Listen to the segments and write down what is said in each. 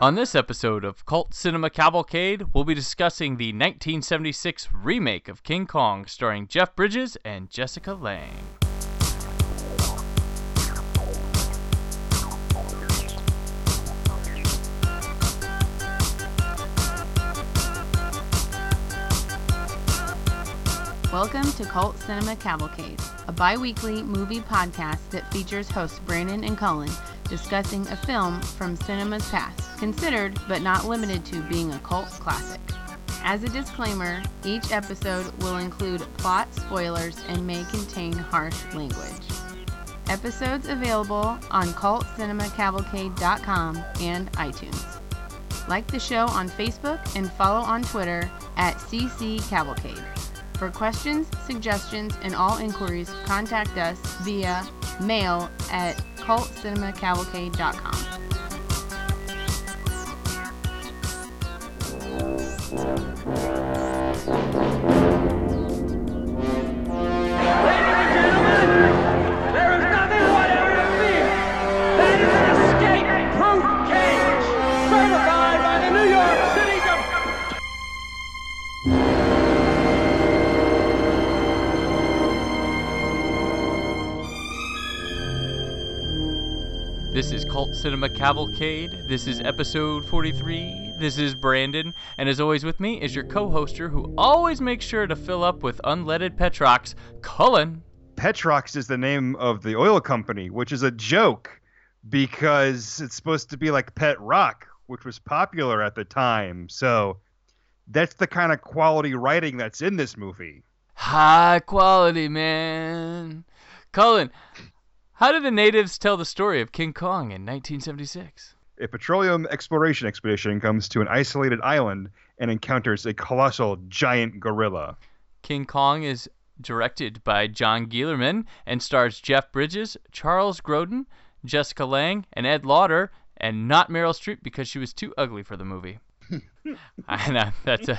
On this episode of Cult Cinema Cavalcade, we'll be discussing the 1976 remake of King Kong starring Jeff Bridges and Jessica Lange. Welcome to Cult Cinema Cavalcade, a bi weekly movie podcast that features hosts Brandon and Cullen discussing a film from cinema's past, considered but not limited to being a cult classic. As a disclaimer, each episode will include plot spoilers and may contain harsh language. Episodes available on cultcinemacavalcade.com and iTunes. Like the show on Facebook and follow on Twitter at CC Cavalcade. For questions, suggestions, and all inquiries, contact us via mail at cultcinemacavalcade.com. Ladies This is Cult Cinema Cavalcade. This is episode 43. This is Brandon. And as always, with me is your co hoster who always makes sure to fill up with unleaded Petrox, Cullen. Petrox is the name of the oil company, which is a joke because it's supposed to be like Pet Rock, which was popular at the time. So that's the kind of quality writing that's in this movie. High quality, man. Cullen, how did the natives tell the story of King Kong in 1976? A petroleum exploration expedition comes to an isolated island and encounters a colossal giant gorilla. King Kong is directed by John Guillermin and stars Jeff Bridges, Charles Grodin, Jessica Lange, and Ed Lauter, and not Meryl Streep because she was too ugly for the movie. I know uh, that's a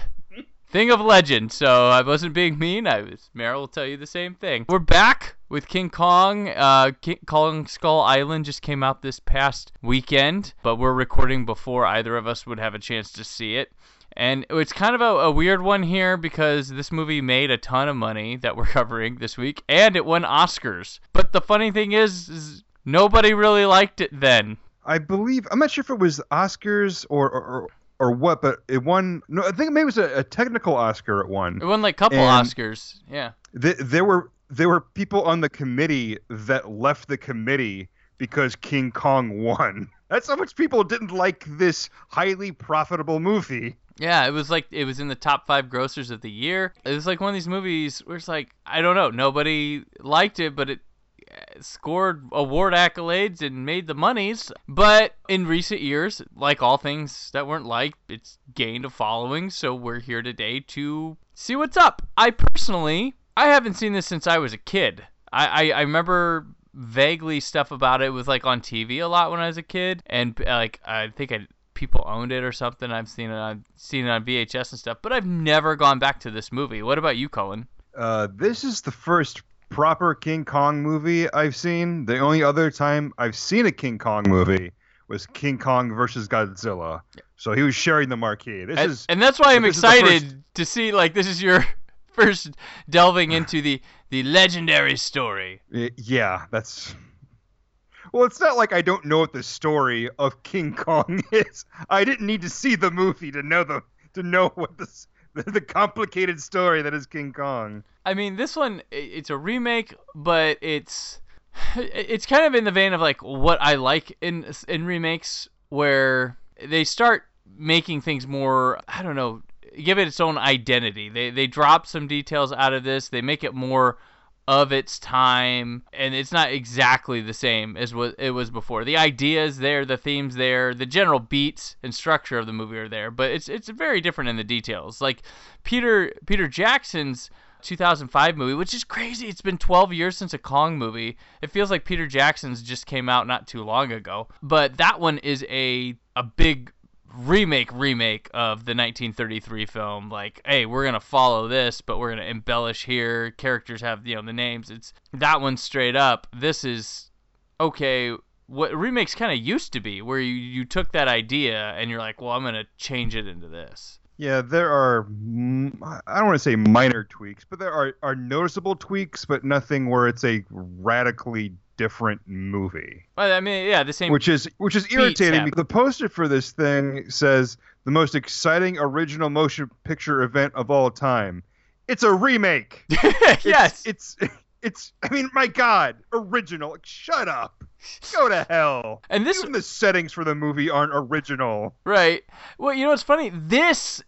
thing of legend. So I wasn't being mean. I was. Meryl will tell you the same thing. We're back with King Kong. Uh, King Kong Skull Island just came out this past weekend, but we're recording before either of us would have a chance to see it. And it's kind of a, a weird one here because this movie made a ton of money that we're covering this week, and it won Oscars. But the funny thing is, is nobody really liked it then. I believe I'm not sure if it was Oscars or or, or, what, but it won. No, I think maybe it was a, a technical Oscar it won. It won like a couple And- Oscars. Yeah. Th there were there were people on the committee that left the committee because King Kong won. That's how much people didn't like this highly profitable movie. Yeah, it was like it was in the top five grossers of the year. It was like one of these movies where it's like I don't know, nobody liked it, but it uh, scored award accolades and made the monies. But in recent years, like all things that weren't liked, it's gained a following. So we're here today to see what's up. I personally, I haven't seen this since I was a kid. I I, I remember vaguely stuff about it was like on TV a lot when I was a kid, and uh, like I think I people owned it or something. I've seen it on seen it on VHS and stuff, but I've never gone back to this movie. What about you, Cullen? Uh, this is the first proper King Kong movie I've seen. The only other time I've seen a King Kong movie was King Kong versus Godzilla. So he was sharing the marquee. This And, is and that's why I'm this is the excited first- to see like this is your first delving into the the legendary story. Yeah, that's. Well, it's not like I don't know what the story of King Kong is. I didn't need to see the movie to know the to know what this the, the complicated story that is King Kong. I mean, this one it's a remake, but it's it's kind of in the vein of like what I like in in remakes where they start making things more I don't know, give it its own identity. They they drop some details out of this. They make it more of its time and it's not exactly the same as what it was before. The ideas there, the themes there, the general beats and structure of the movie are there, but it's it's very different in the details. Like Peter Peter Jackson's 2005 movie, which is crazy. It's been 12 years since a Kong movie. It feels like Peter Jackson's just came out not too long ago. But that one is a a big remake remake of the 1933 film like hey we're gonna follow this but we're gonna embellish here characters have you know the names it's that one straight up this is okay what remakes kind of used to be, where you, you took that idea and you're like, well, I'm gonna change it into this. Yeah, there are. I don't want to say minor tweaks, but there are, are noticeable tweaks, but nothing where it's a radically different movie. Well, I mean, yeah, the same. Which is which is irritating. because The poster for this thing says the most exciting original motion picture event of all time. It's a remake. It's- yes. It's it's I mean, my God, original. Shut up. Go to hell. and this Even the settings for the movie aren't original. Right. Well, you know what's funny? This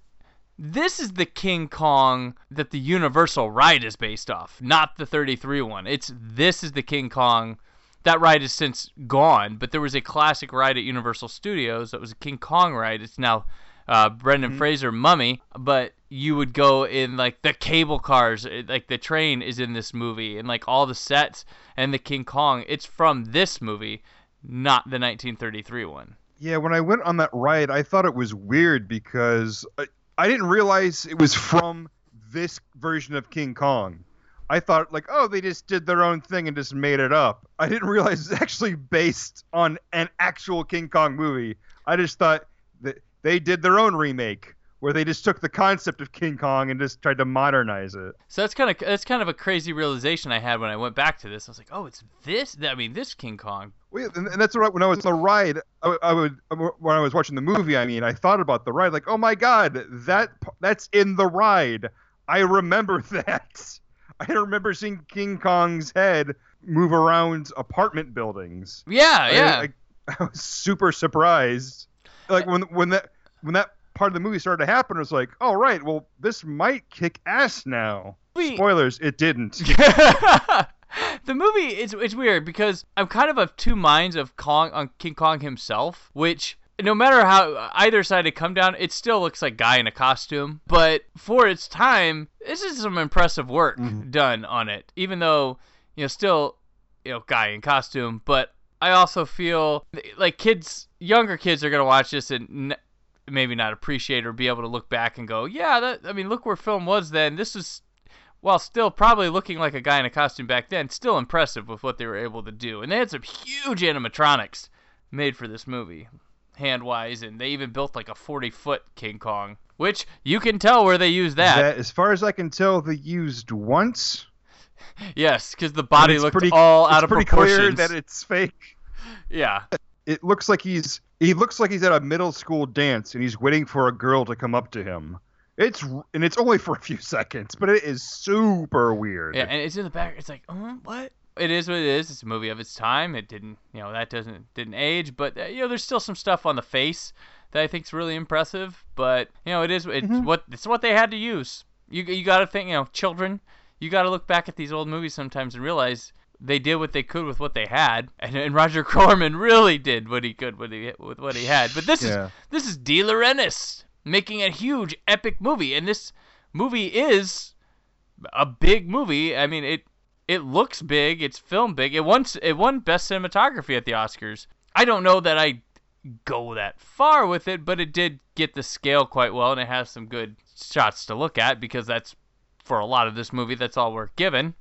this is the King Kong that the Universal ride is based off, not the 33 one. It's this is the King Kong. That ride is since gone, but there was a classic ride at Universal Studios that was a King Kong ride. It's now uh, Brendan mm-hmm. Fraser Mummy, but you would go in like the cable cars, eh, like the train is in this movie, and like all the sets and the King Kong. It's from this movie, not the 1933 one. Yeah, when I went on that ride, I thought it was weird because uh, I, didn't realize it was from this version of King Kong. I thought like, oh, they just did their own thing and just made it up. I didn't realize it's actually based on an actual King Kong movie. I just thought that they did their own remake where they just took the concept of King Kong and just tried to modernize it. So that's kind of that's kind of a crazy realization I had when I went back to this. I was like, oh, it's this. I mean, this King Kong. Well, and, and that's right. When I was on the ride, I, I would when I was watching the movie. I mean, I thought about the ride, like, oh my god, that that's in the ride. I remember that. I remember seeing King Kong's head move around apartment buildings. Yeah, I- yeah. I, I was super surprised. Like uh, when when that when that part of the movie started to happen, I was like, oh right, well this might kick ass now. We- Spoilers, it didn't. the movie it's it's weird because I'm kind of of two minds of Kong on King Kong himself, which no matter how either side it come down, it still looks like guy in a costume. But for its time, this is some impressive work mm-hmm. done on it. Even though you know still you know guy in costume, but I also feel like kids, younger kids are gonna watch this and. Maybe not appreciate or be able to look back and go, yeah, that I mean, look where film was then. This is while still probably looking like a guy in a costume back then, still impressive with what they were able to do. And they had some huge animatronics made for this movie, hand wise, and they even built like a 40 foot King Kong, which you can tell where they used that. That, as far as I can tell, they used once. yes, because the body looked pretty, all out of proportion. It's pretty clear that it's fake. yeah. It looks like he's he looks like he's at a middle school dance and he's waiting for a girl to come up to him. It's and it's only for a few seconds, but it is super weird. Yeah, and it's in the back. It's like, uh, what? It is what it is. It's a movie of its time. It didn't, you know, that doesn't didn't age, but uh, you know, there's still some stuff on the face that I think is really impressive. But you know, it is it's what it's what they had to use. You you got to think, you know, children. You got to look back at these old movies sometimes and realize they did what they could with what they had, and, and Roger Corman really did what he could with, he, with what he had. But this Yeah. is this is De Laurentiis making a huge epic movie, and this movie is a big movie. I mean, it it looks big. It's filmed big. It won it won best cinematography at the Oscars. I don't know that I go that far with it, but it did get the scale quite well, and it has some good shots to look at because that's for a lot of this movie. That's all we're given.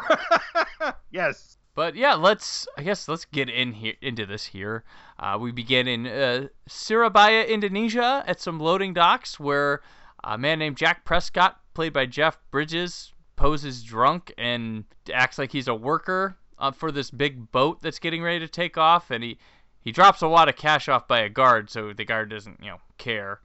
yes. But yeah, let's I guess let's get in here into this here. Uh, we begin in uh, Surabaya, Indonesia, at some loading docks where a man named Jack Prescott, played by Jeff Bridges, poses drunk and acts like he's a worker uh, for this big boat that's getting ready to take off, and he he drops a lot of cash off by a guard, so the guard doesn't you know care.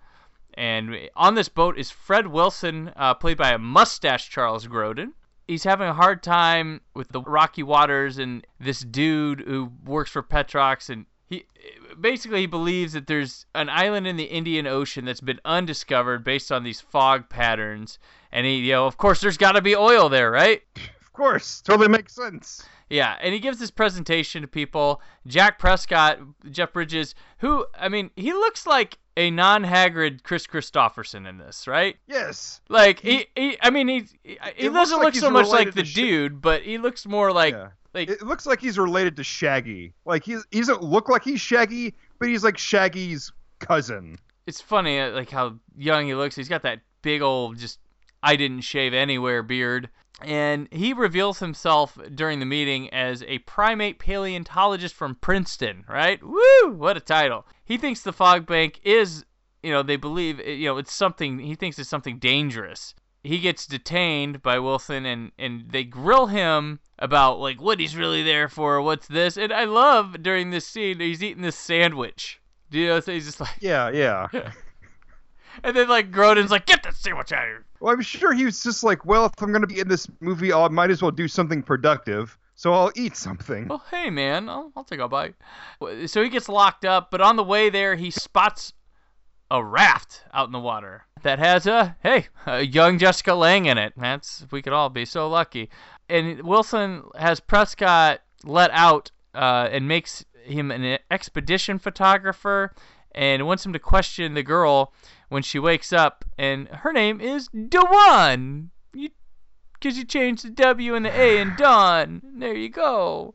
And on this boat is Fred Wilson, uh, played by a mustache Charles Grodin he's having a hard time with the rocky waters and this dude who works for Petrox and he basically he believes that there's an island in the Indian Ocean that's been undiscovered based on these fog patterns and he you know of course there's got to be oil there right Of course. Totally makes sense. yeah and he gives this presentation to people Jack Prescott Jeff Bridges who I mean he looks like a non-Hagrid Kris Kristofferson in this right Yes. like he, he I mean he he, he doesn't like look so much like the Sh- dude, but he looks more like Yeah. like It looks like he's related to Shaggy. Like he's he doesn't look like he's Shaggy, but he's like Shaggy's cousin. it's funny uh, like how young he looks. He's got that big old just I didn't shave anywhere beard. And he reveals himself during the meeting as a primate paleontologist from Princeton, right? Woo! What a title. He thinks the fog bank is, you know, they believe, you know, it's something, he thinks it's something dangerous. He gets detained by Wilson and, and they grill him about, like, what he's really there for, what's this. And I love during this scene, he's eating this sandwich. Do you know, so he's just like, Yeah, yeah. and then, like, Grodin's like, get that sandwich out of here. Well, I'm sure he was just like, well, if I'm going to be in this movie, I might as well do something productive. So I'll eat something. Well, hey, man, I'll, I'll take a bite. So he gets locked up, but on the way there, he spots a raft out in the water that has a hey, a young Jessica Lange in it. That's we could all be so lucky. And Wilson has Prescott let out uh, and makes him an expedition photographer, and wants him to question the girl when she wakes up, and her name is Dwan. You because you changed the W and the A in Dawn. There you go.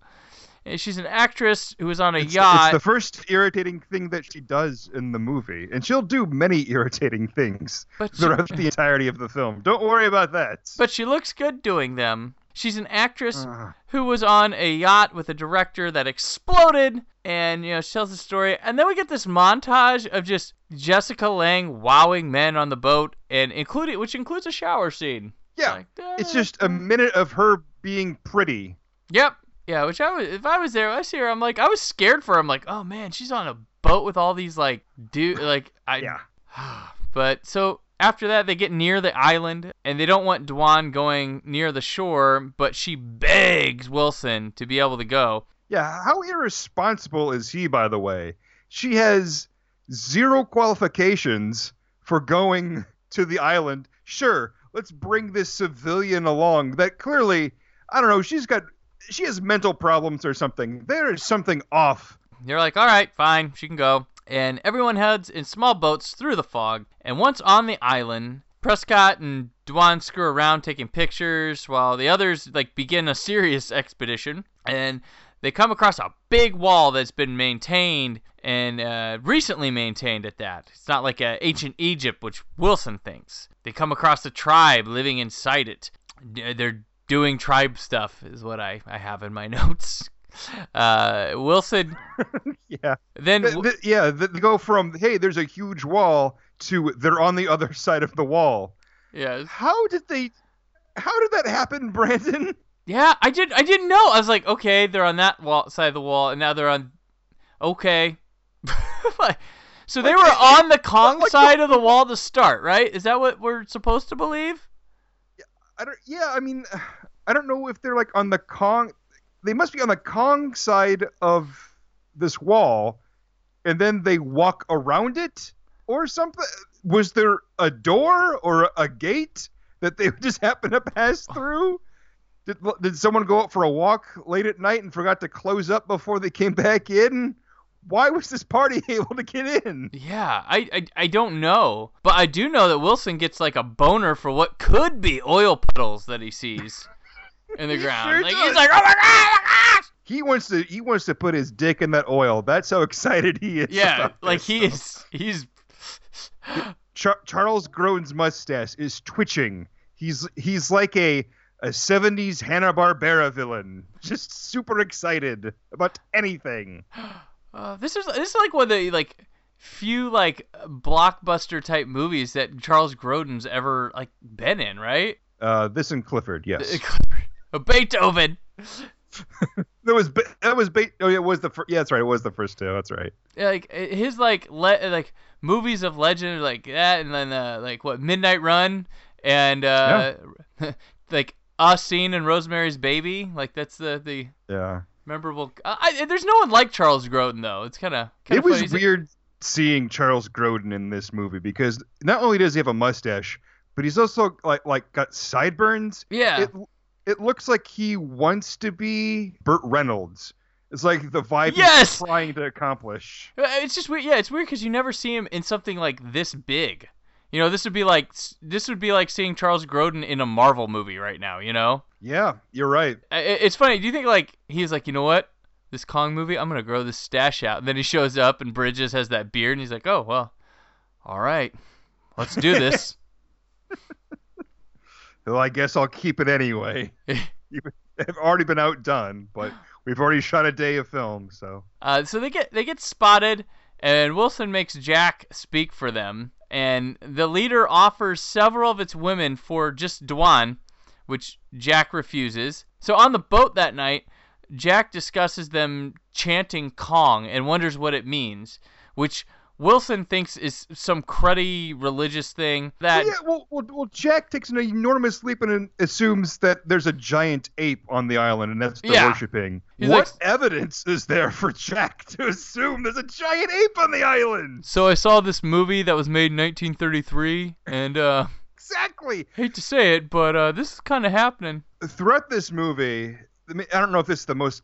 And she's an actress who was on a It's, yacht. it's the first irritating thing that she does in the movie, and she'll do many irritating things but, she, throughout the entirety of the film. Don't worry about that. but she looks good doing them. She's an actress Uh, who was on a yacht with a director that exploded, and you know she tells the story. And then we get this montage of just Jessica Lange wowing men on the boat, and including which includes a shower scene. yeah, Like, it's just a minute of her being pretty. Yep. Yeah, which I was if I was there, I see her, I'm like I was scared for her. I'm like, oh man, she's on a boat with all these like dude like I Yeah. but so after that they get near the island and they don't want Dwan going near the shore, but she begs Wilson to be able to go. Yeah, how irresponsible is he, by the way? She has zero qualifications for going to the island. Sure, let's bring this civilian along that clearly, I don't know, she's got, she has mental problems or something. There is something off. They're like, all right, fine, she can go. And everyone heads in small boats through the fog. And once on the island, Prescott and Dwan screw around taking pictures while the others like begin a serious expedition. And they come across a big wall that's been maintained and uh, recently maintained at that. It's not like ancient Egypt, which Wilson thinks. They come across a tribe living inside it. They're doing tribe stuff, is what I, I have in my notes. Uh, Wilson yeah. then Th- th- yeah, th- they go from, hey, there's a huge wall to they're on the other side of the wall. yeah, How did they, how did that happen, Brandon? yeah. I did. I didn't know. I was like, okay, they're on that wall side of the wall, and now they're on. Okay. So they Like, were on the Kong like- side of the wall to start, right? Is that what we're supposed to believe? I don't. Yeah, I mean, I don't know if they're like on the Kong. They must be on the Kong side of this wall, and then they walk around it or something. Was there a door or a gate that they just happen to pass through? Did, did someone go out for a walk late at night and forgot to close up before they came back in? Why was this party able to get in? Yeah, I, I I don't know, but I do know that Wilson gets like a boner for what could be oil puddles that he sees in the He ground. sure like does. he's like, oh my god, oh my gosh! He wants to. He wants to put his dick in that oil. That's how excited he is. Yeah, like this he stuff. is. He's. Char- Charles Grodin's mustache is twitching. He's he's like a a 70s Hanna Barbera villain, just super excited about anything. Uh, this is this is like one of the like few like blockbuster type movies that Charles Grodin's ever like been in, right? Uh, this and Clifford, yes. Beethoven. That was that was ba- oh yeah, it was the fir- yeah that's right, it was the first two. That's right. Like his like le- like movies of legend like that, and then uh, like what Midnight Run and uh, like Us Scene and Rosemary's Baby. Like that's the the Yeah. memorable. I, I, there's no one like Charles Grodin though. It's kind of It was funny. weird seeing Charles Grodin in this movie because not only does he have a mustache, but he's also like like got sideburns Yeah. it it looks like he wants to be Burt Reynolds. It's like the vibe Yes! he's trying to accomplish. Uh, It's just weird. Yeah, it's weird because you never see him in something like this big. You know, this would be like this would be like seeing Charles Grodin in a Marvel movie right now. You know, Yeah, you're right. It's funny. Do you think like he's like, you know what, this Kong movie, I'm gonna grow this stash out, and then he shows up and Bridges has that beard, and he's like, oh well, all right, let's do this. Well, I guess I'll keep it anyway. They've already been outdone, but we've already shot a day of film, so. Uh, so they get they get spotted, and Wilson makes Jack speak for them, and the leader offers several of its women for just Dwan, which Jack refuses. So on the boat that night, Jack discusses them chanting Kong and wonders what it means, which Wilson thinks is some cruddy religious thing that yeah, well, well, well, Jack takes an enormous leap and assumes that there's a giant ape on the island, and that's they're Yeah. worshiping. He's what like- evidence is there for Jack to assume there's a giant ape on the island? So I saw this movie that was made in 1933, and uh, Exactly. hate to say it, but uh, this is kind of happening. Throughout this movie, I don't know if this is the most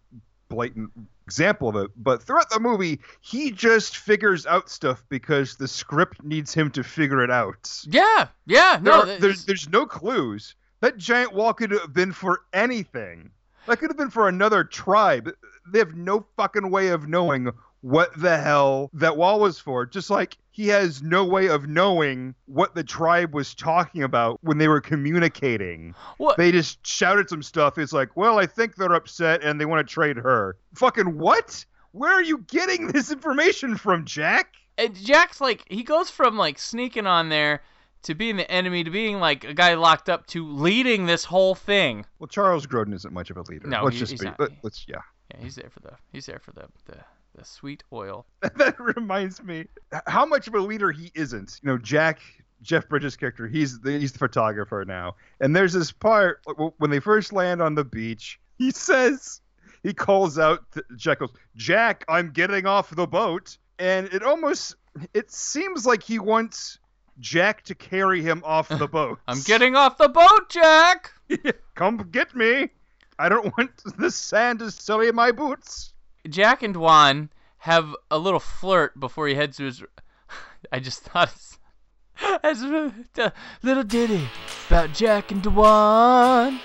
blatant example of it, but throughout the movie, he just figures out stuff because the script needs him to figure it out. Yeah, yeah, There no, are- there's there's no clues. That giant wall could have been for anything. That could have been for another tribe. They have no fucking way of knowing what the hell that wall was for. Just like he has no way of knowing what the tribe was talking about when they were communicating. What? They just shouted some stuff. It's like, well, I think they're upset and they want to trade her. Fucking what? Where are you getting this information from, Jack? and Jack's like he goes from like sneaking on there to being the enemy to being like a guy locked up to leading this whole thing. Well, Charles Grodin isn't much of a leader. No, let's he- just he's be. not. Let, let's yeah. Yeah, he's there for the he's there for the the, the sweet oil. that reminds me how much of a leader he isn't. You know, Jack Jeff Bridges' character, he's the, he's the photographer now, and there's this part when they first land on the beach. He says he calls out to Jack goes, Jack, I'm getting off the boat, and it almost it seems like he wants Jack to carry him off the boat. I'm getting off the boat, Jack. come get me. I don't want the sand to sully my boots. Jack and Dwan have a little flirt before he heads to his. I just thought it's, it's a little ditty about Jack and Dwan.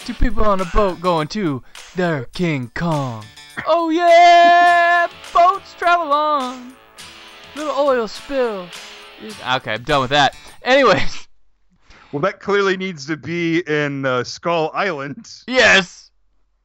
Two people on a boat going to their King Kong. Oh yeah, boats travel on. Little oil spill. Okay, I'm done with that. Anyways, Well, that clearly needs to be in uh, Skull Island. yes.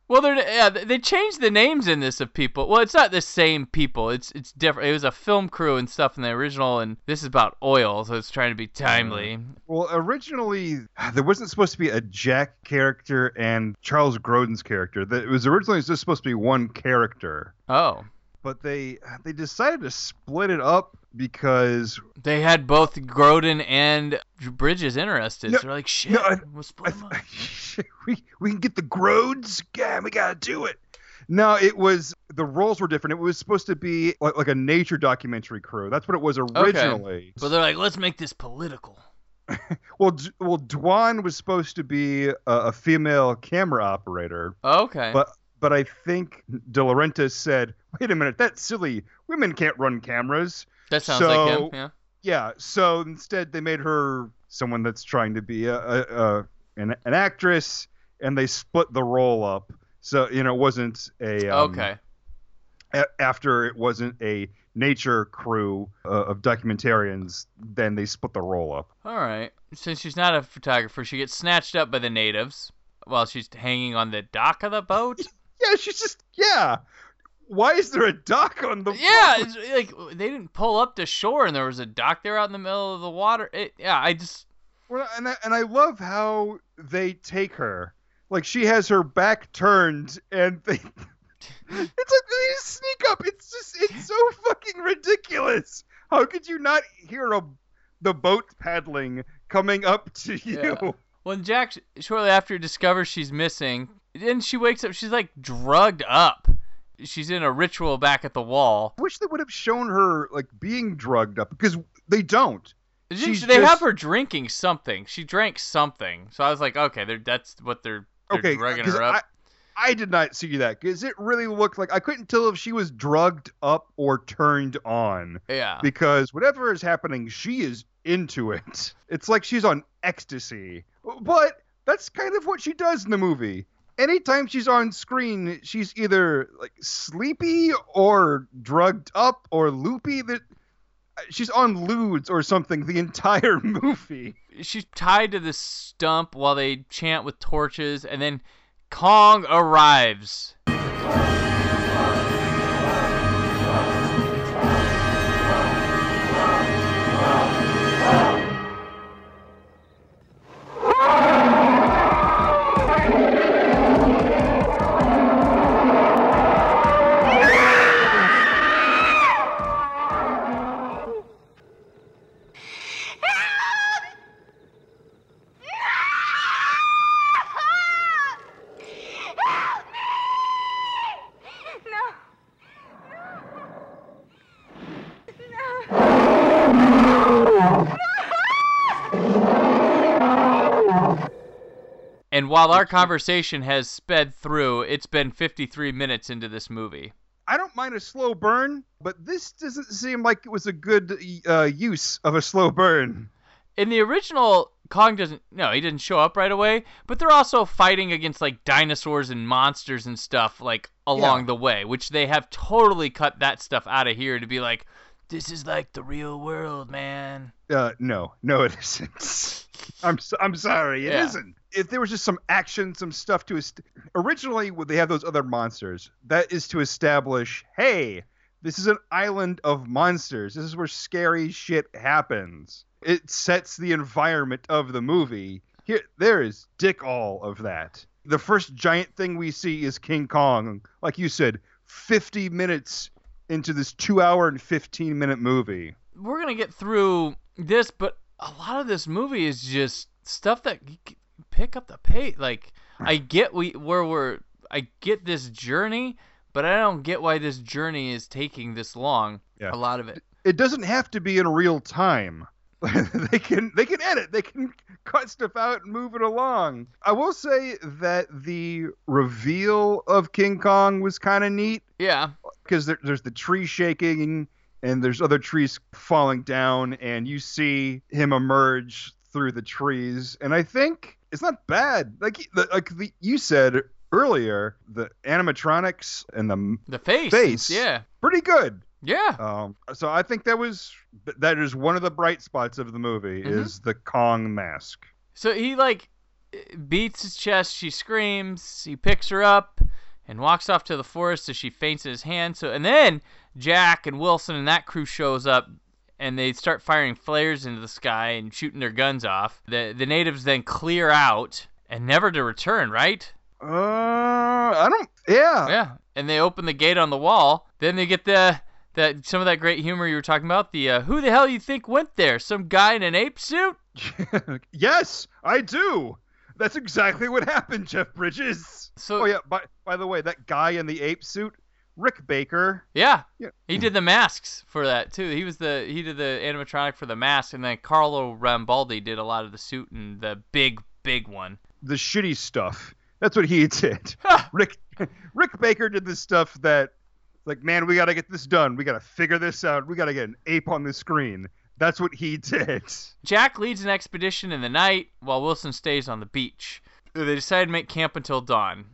Well, they're yeah, they changed the names in this of people. Well, it's not the same people. It's it's different. It was a film crew and stuff in the original, and this is about oil, so it's trying to be timely. Well, originally there wasn't supposed to be a Jack character and Charles Grodin's character. That- It was originally just supposed to be one character, Oh, but they they decided to split it up because they had both Grodin and Bridges interested. No, so they're like, shit, no, I- we'll I split 'em up. th- we we can get the Grodes. Yeah, we gotta do it. No, it was the roles were different. It was supposed to be like, like a nature documentary crew. That's what it was originally. Okay. But they're like, let's make this political. Well, D- well, Dwan was supposed to be a, a female camera operator, Okay. but but I think De Laurentiis said, "Wait a minute, that's silly. Women can't run cameras." that sounds like him. so- Yeah. Yeah, so instead they made her someone that's trying to be a, a, a an, an actress, and they split the role up. So you know, it wasn't a um, okay. a- after it wasn't a nature crew uh, of documentarians, then they split the role up. All right. Since she's not a photographer, she gets snatched up by the natives while she's hanging on the dock of the boat. Yeah, she's just yeah. Why is there a dock on the? yeah, boat? it's like they didn't pull up to shore and there was a dock there out in the middle of the water. It, yeah, I just Well, and I, and I love how they take her. Like she has her back turned, and they. It's like they just sneak up. It's just it's so fucking ridiculous. How could you not hear a the boat paddling coming up to you? Yeah. when Jack shortly after discovers she's missing, then she wakes up. She's like drugged up. She's in a ritual back at the wall. I wish they would have shown her like being drugged up because they don't. She's they have her drinking something. She drank something. So I was like, okay, they're, that's what they're, they're Okay, drugging her up. I, I did not see that because it really looked like I couldn't tell if she was drugged up or turned on. yeah. because whatever is happening, she is into it. It's like she's on ecstasy. But that's kind of what she does in the movie. Anytime she's on screen, she's either like sleepy or drugged up or loopy. That she's on lewds or something the entire movie. She's tied to the stump while they chant with torches, and then Kong arrives. And while our conversation has sped through, it's been 53 minutes into this movie. I don't mind a slow burn, but this doesn't seem like it was a good uh, use of a slow burn. In the original, Kong doesn't. No, he didn't show up right away. But they're also fighting against like dinosaurs and monsters and stuff like along Yeah. the way, which they have totally cut that stuff out of here to be like, this is like the real world, man. Uh, no, no, it isn't. I'm so, I'm sorry, it Yeah. not If there was just some action, some stuff to est- originally, when they have those other monsters, that is to establish, hey, this is an island of monsters. This is where scary shit happens. It sets the environment of the movie. Here, there is dick all of that. The first giant thing we see is King Kong, like you said, 50 minutes into this two hour and 15 minute movie. We're gonna get through this, but a lot of this movie is just stuff that pick up the pace. Like hmm. I get we where we're. I get this journey, but I don't get why this journey is taking this long. Yeah. A lot of it. it doesn't have to be in real time. they can they can edit, they can cut stuff out and move it along. I will say that the reveal of King Kong was kind of neat Yeah. because there, there's the tree shaking and there's other trees falling down and you see him emerge through the trees and I think it's not bad. Like the, like the, you said earlier, the animatronics and the The face. Face. Yeah. pretty good. Yeah. Um, so I think that was that is one of the bright spots of the movie Mhm. is the Kong mask. So he like beats his chest. She screams. He picks her up and walks off to the forest as she faints in his hand. So and then Jack and Wilson and that crew shows up and they start firing flares into the sky and shooting their guns off. The the natives then clear out and never to return. Right? Uh, I don't. Yeah. Yeah. And they open the gate on the wall. Then they get the. That some of that great humor you were talking about. The uh, who the hell you think went there? Some guy in an ape suit? yes, I do. That's exactly what happened, Jeff Bridges. So Oh yeah. By by the way, that guy in the ape suit, Rick Baker. Yeah. Yeah. He did the masks for that too. He was the he did the animatronic for the mask, and then Carlo Rambaldi did a lot of the suit and the big big one. the shitty stuff. That's what he did. Rick Rick Baker did the stuff that like, man, we gotta get this done. We gotta figure this out. We gotta get an ape on the screen. That's what he did. Jack leads an expedition in the night while Wilson stays on the beach. They decide to make camp until dawn.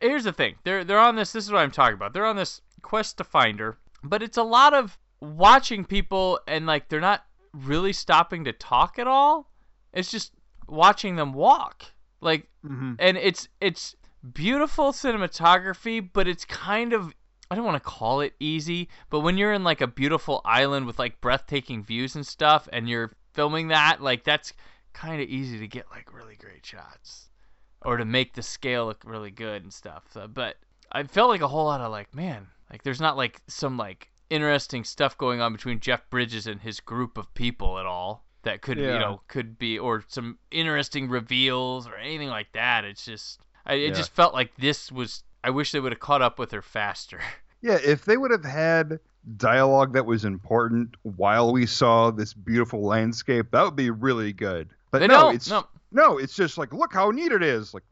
Here's the thing: they're they're on this. This is what I'm talking about. They're on this quest to find her, but it's a lot of watching people and like they're not really stopping to talk at all. It's just watching them walk. Like Mm-hmm. and it's it's beautiful cinematography, but it's kind of I don't want to call it easy, but when you're in like a beautiful island with like breathtaking views and stuff, and you're filming that, like that's kind of easy to get like really great shots, or to make the scale look really good and stuff. So, but I felt like a whole lot of like, man, like there's not like some like interesting stuff going on between Jeff Bridges and his group of people at all that could you know could be or some interesting reveals or anything like that. It's just I, it Yeah. just felt like this was. I wish they would have caught up with her faster. Yeah, if they would have had dialogue that was important while we saw this beautiful landscape, that would be really good. But They no, don't. it's no. no, it's just like, look how neat it is. Like,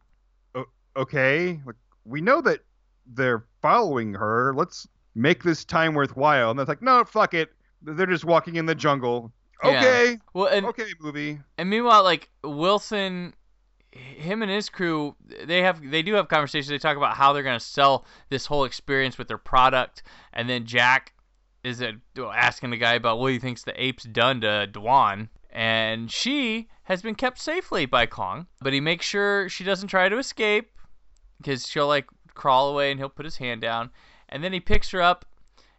okay, like we know that they're following her. Let's make this time worthwhile. And it's like, no, fuck it. They're just walking in the jungle. Yeah. Okay, Well, and okay, movie. And meanwhile, like Wilson, him and his crew, they have they do have conversations. They talk about how they're gonna sell this whole experience with their product, and then Jack is asking the guy about what he thinks the ape's done to Dwan. And she has been kept safely by Kong, but he makes sure she doesn't try to escape because she'll like crawl away and he'll put his hand down. And then he picks her up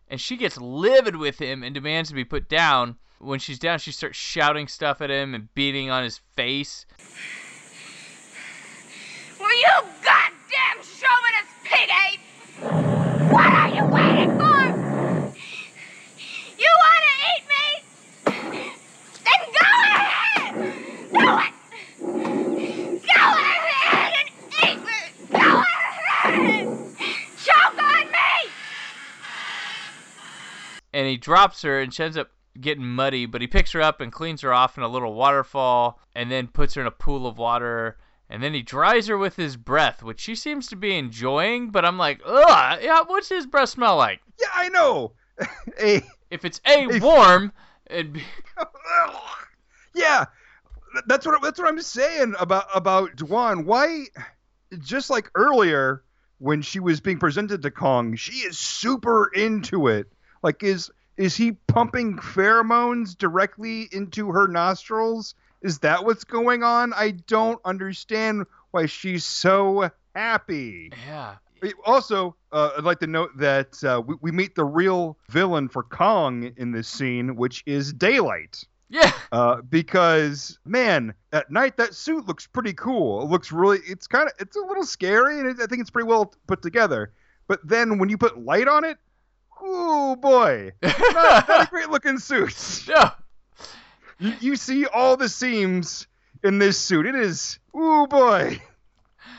and she gets livid with him and demands to be put down. When she's down, she starts shouting stuff at him and beating on his face. Will you goddamn chauvinist pig ape? What are you waiting for? You want to eat me? Then go ahead! Do it! Go ahead and eat me! Go ahead! Choke on me! And he drops her and she ends up getting muddy but he picks her up and cleans her off in a little waterfall and then puts her in a pool of water and then he dries her with his breath which she seems to be enjoying but i'm like ugh yeah what's his breath smell like Yeah, I know. a if it's a warm it'd be yeah, that's what that's what I'm saying about about Dwan. Why, just like earlier when she was being presented to Kong, she is super into it. Like, is is he pumping pheromones directly into her nostrils? Is that what's going on? I don't understand why she's so happy. yeah Also, uh, I'd like to note that uh, we, we meet the real villain for Kong in this scene, which is Daylight. yeah Uh, because man, at night that suit looks pretty cool. It looks really, it's kind of, it's a little scary, and it, I think it's pretty well put together. But then when you put light on it, oh boy, not, not a great looking suit. no You, you see all the seams in this suit. It is, oh boy,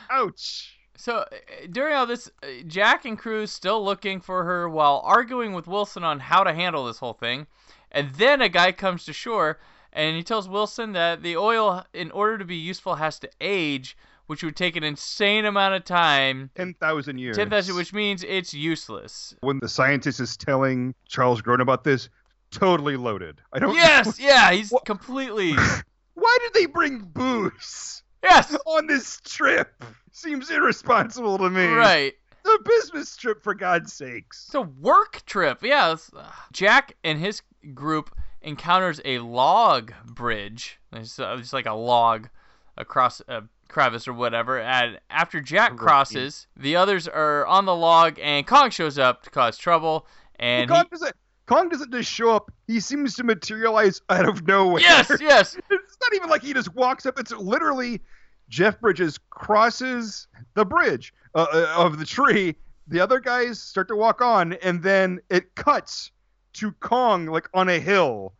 ouch. So uh, during all this, uh, Jack and Cruz still looking for her while arguing with Wilson on how to handle this whole thing. And then a guy comes to shore and he tells Wilson that the oil, in order to be useful, has to age, which would take an insane amount of time. Ten thousand years. 10,000, which means it's useless. when the scientist is telling Charles Grodin about this, totally loaded. I don't. Yes, yeah, he's What- completely. Why did they bring booze Yes, on this trip? Seems irresponsible to me. right. A business trip, for God's sakes. It's a work trip. Yeah. it's- uh, Jack and his group encounters a log bridge. It's uh, just like a log across a crevice or whatever. And after Jack crosses, the others are on the log, and Kong shows up to cause trouble. And Kong he, doesn't. Kong doesn't just show up. He seems to materialize out of nowhere. yes, yes, it's not even like he just walks up. It's literally Jeff Bridges crosses the bridge uh, uh, of the tree. The other guys start to walk on, and then it cuts to Kong like on a hill,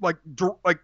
like like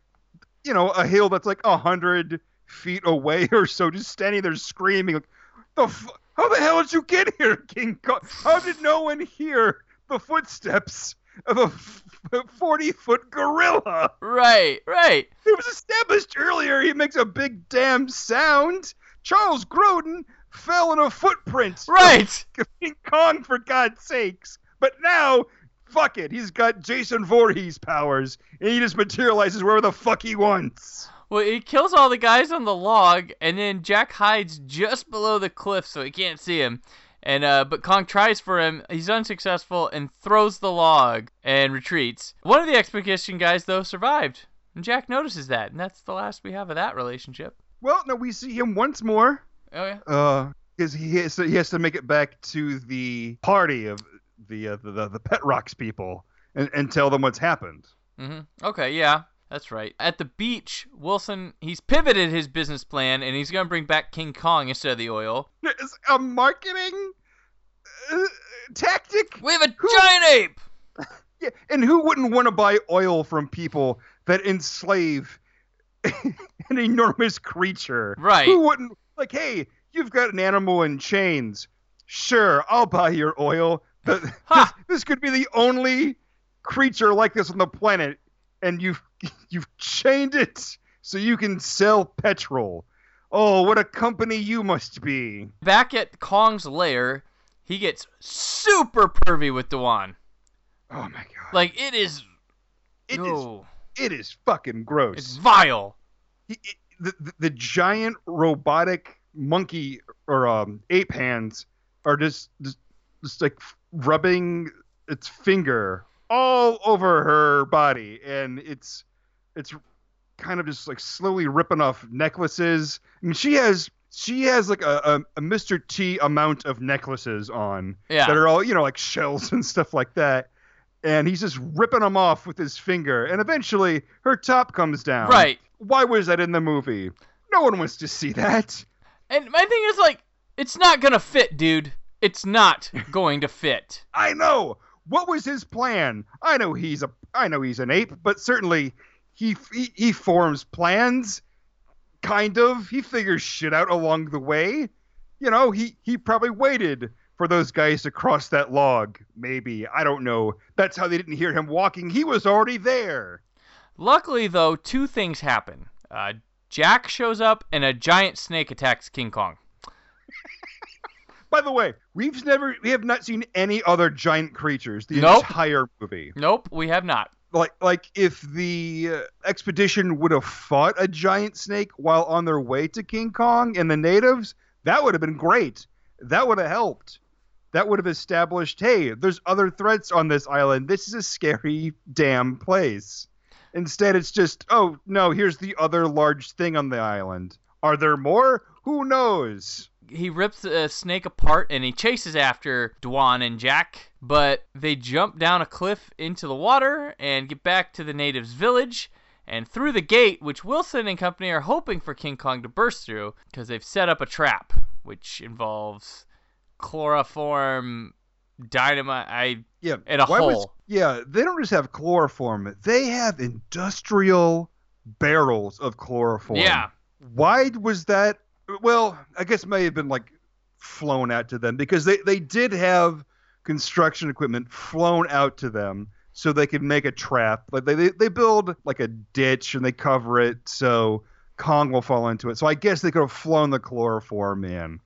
you know a hill that's like a hundred feet away or so, just standing there screaming. Like, the f- how the hell did you get here, King Kong? How did no one hear the footsteps of a forty foot gorilla? right, right. It was established earlier he makes a big damn sound. Charles Grodin fell in a footprint. Right. King Kong, for God's sakes. But now, fuck it. He's got Jason Voorhees powers, and he just materializes wherever the fuck he wants. Well, he kills all the guys on the log, and then Jack hides just below the cliff so he can't see him. And uh, but Kong tries for him. He's unsuccessful and throws the log and retreats. One of the expedition guys though survived, and Jack notices that, and that's the last we have of that relationship. Well, no, we see him once more. Oh yeah. Uh, because he has to, he has to make it back to the party of the uh, the, the the Petrox people and, and tell them what's happened. hmm Okay, yeah, that's right. At the beach, Wilson he's pivoted his business plan, and he's gonna bring back King Kong instead of the oil. It's a marketing uh, tactic. We have a Who- giant ape. Yeah, and who wouldn't want to buy oil from people that enslave an enormous creature? Right. Who wouldn't like, hey, you've got an animal in chains. Sure, I'll buy your oil. But this, this could be the only creature like this on the planet, and you've you've chained it so you can sell petrol. Oh, what a company you must be. Back at Kong's lair, he gets super pervy with Dwan. Oh my god. Like it is. it is no, it is fucking gross. it's vile. he- he- the, the, the giant robotic monkey or um, ape hands are just, just just like rubbing its finger all over her body, and it's it's kind of just like slowly ripping off necklaces. I mean, she has she has like a, a, a Mr. T amount of necklaces on Yeah. that are all you know like shells and stuff like that. And he's just ripping them off with his finger, and eventually her top comes down. Right. Why was that in the movie? No one wants to see that. And my thing is like, it's not gonna fit, dude. It's not going to fit. I know. What was his plan? I know he's a I know he's an ape, but certainly he he, he forms plans kind of. He figures shit out along the way. You know, he he probably waited for those guys to cross that log. Maybe. I don't know. That's how they didn't hear him walking. He was already there. Luckily, though, two things happen. Uh, Jack shows up, and a giant snake attacks King Kong. By the way, we've never we have not seen any other giant creatures the Nope. entire movie. Nope, we have not. like like if the uh, expedition would have fought a giant snake while on their way to King Kong and the natives, that would have been great. That would have helped. That would have established, hey, there's other threats on this island. This is a scary damn place. Instead, it's just, oh no, here's the other large thing on the island. Are there more? Who knows? He rips the snake apart and he chases after Dwan and Jack, but they jump down a cliff into the water and get back to the natives' village and through the gate, which Wilson and company are hoping for King Kong to burst through because they've set up a trap, which involves chloroform, dynamite. I Yeah, And a why was- hole. yeah, they don't just have chloroform; they have industrial barrels of chloroform. yeah, why was that well i guess may have been like flown out to them because they, they did have construction equipment flown out to them so they could make a trap like they, they, they build like a ditch and they cover it so kong will fall into it so i guess they could have flown the chloroform in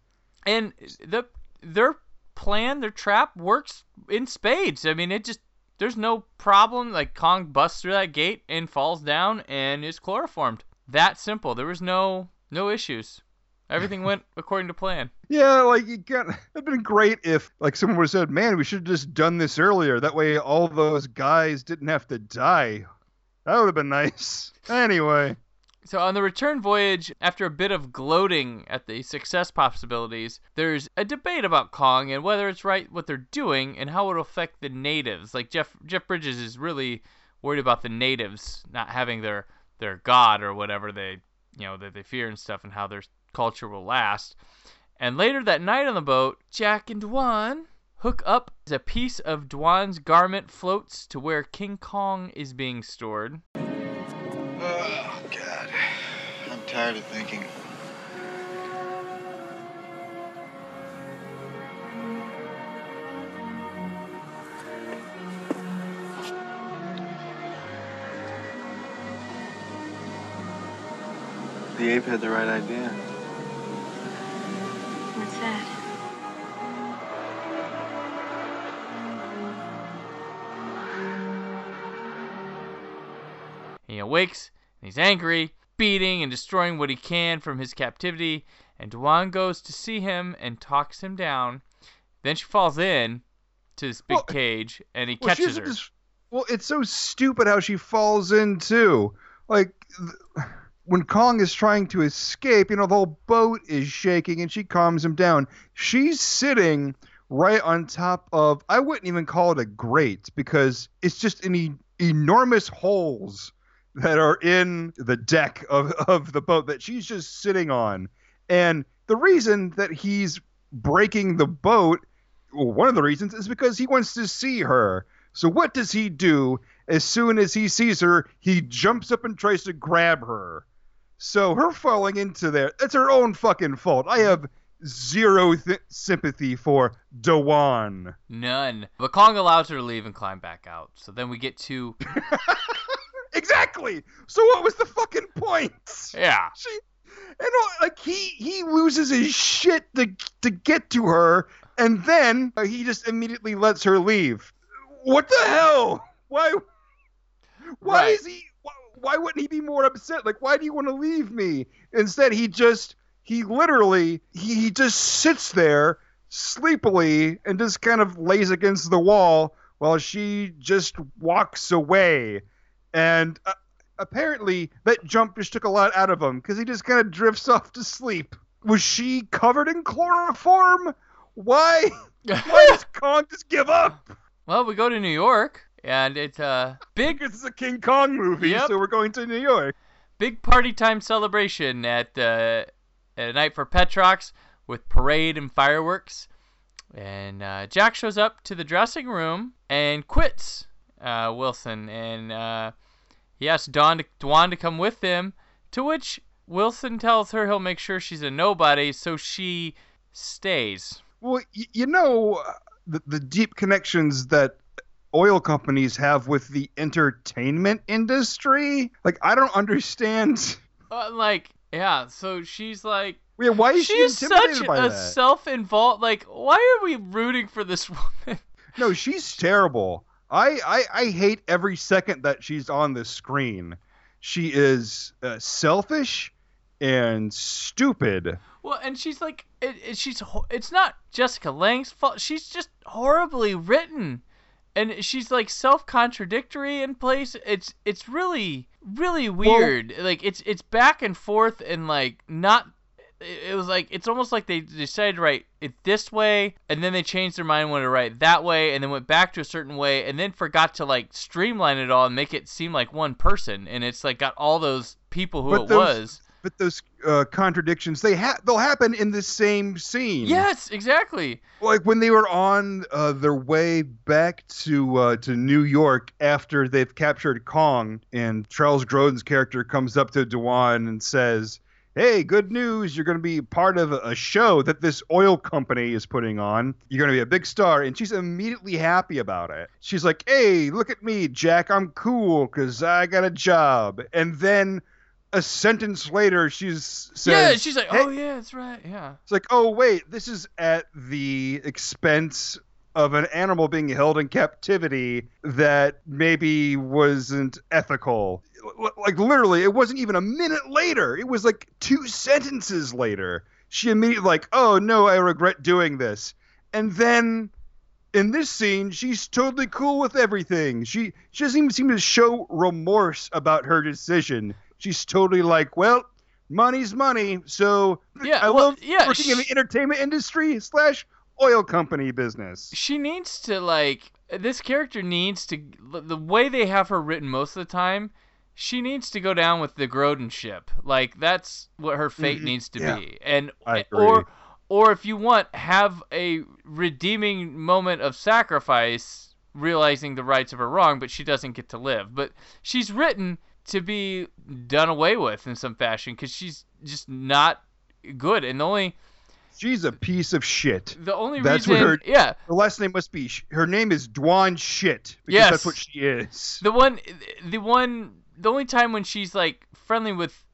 and the their plan, their trap works in spades. I mean, it just there's no problem. Like Kong busts through that gate and falls down and is chloroformed. That simple. There was no no issues. Everything went according to plan. yeah like you got it'd been great if like someone would have said man we should have just done this earlier that way all those guys didn't have to die that would have been nice anyway So on the return voyage, after a bit of gloating at the success possibilities, there's a debate about Kong and whether it's right what they're doing and how it'll affect the natives. Like Jeff Jeff Bridges is really worried about the natives not having their their god or whatever they you know that they fear and stuff and how their culture will last. And later that night on the boat, Jack and Dwan hook up as a piece of Dwan's garment floats to where King Kong is being stored. Oh, God. I'm tired of thinking. The ape had the right idea. He awakes and he's angry, beating and destroying what he can from his captivity. And Dwan goes to see him and talks him down. Then she falls in to this big Well- cage and he Well, catches her. well, it's so stupid how she falls in too. Like th- when Kong is trying to escape, you know, the whole boat is shaking and she calms him down. She's sitting right on top of I wouldn't even call it a grate because it's just an e- enormous holes that are in the deck of, of the boat that she's just sitting on. And the reason that he's breaking the boat, well, one of the reasons is because he wants to see her. So what does he do? As soon as he sees her, he jumps up and tries to grab her. So her falling into there, that's her own fucking fault. I have zero th- sympathy for Dwan. None. But Kong allows her to leave and climb back out. So then we get to Exactly. So what was the fucking point? yeah. She, and like he he loses his shit to to get to her, and then uh, he just immediately lets her leave. What the hell? Why? Why Right. is he? Why, why wouldn't he be more upset? Like, why do you want to leave me? Instead, he just he literally he, he just sits there sleepily and just kind of lays against the wall while she just walks away. And uh, apparently, that jump just took a lot out of him because he just kind of drifts off to sleep. Was she covered in chloroform? Why? Why does Kong just give up? well, we go to New York, and it's a big, Because it's a King Kong movie, Yep. so we're going to New York. big party time celebration at uh, at a night for Petrox with parade and fireworks. And uh, Jack shows up to the dressing room and quits uh, Wilson, and uh, he asks Dawn to, Dwan to come with him. To which Wilson tells her he'll make sure she's a nobody, so she stays. Well, y- you know uh, the, the deep connections that oil companies have with the entertainment industry. Like, I don't understand. Uh, like, yeah, so she's like, Yeah, why is she she's intimidated such a self-involved. Like, why are we rooting for this woman? No, she's terrible. I, I I hate every second that she's on the screen. She is uh, selfish and stupid. Well, and she's like, it, it, she's it's not Jessica Lange's fault. She's just horribly written, and she's like self-contradictory in place. It's it's really really weird. like it's it's back and forth and like not. It was like it's almost like they decided to write it this way, and then they changed their mind, wanted to write it that way, and then went back to a certain way, and then forgot to like streamline it all and make it seem like one person. And it's like got all those people who But it those- was. But those uh, contradictions they ha- they'll happen in the same scene. Yes, exactly. like when they were on uh, their way back to uh, to New York after they've captured Kong, and Charles Grodin's character comes up to Dwan and says, "Hey, good news! You're going to be part of a show that this oil company is putting on. You're going to be a big star." And she's immediately happy about it. She's like, "Hey, look at me, Jack! I'm cool because I got a job." And then. A sentence later, she's says, yeah, she's like, "Hey, oh yeah, that's right, yeah. it's like, oh wait, this is at the expense of an animal being held in captivity that maybe wasn't ethical. Like literally, it wasn't even a minute later. It was like two sentences later. She immediately like, oh no, I regret doing this. And then in this scene, she's totally cool with everything. She she doesn't even seem to show remorse about her decision. She's totally like, well, money's money, so Yeah, I well, love yeah, working in the entertainment industry slash oil company business. She needs to like this character needs to the way they have her written most of the time. She needs to go down with the Grodin ship. Like that's what her fate Mhm, needs to yeah. be. And I or or if you want, have a redeeming moment of sacrifice, realizing the rights of her wrong, but she doesn't get to live. But she's written to be done away with in some fashion because she's just not good. And the only She's a piece of shit. the only That's reason, her- yeah, the last name must be. Her name is Dwan Shit because Yes. that's what she is. The one, the one, the only time when she's like friendly with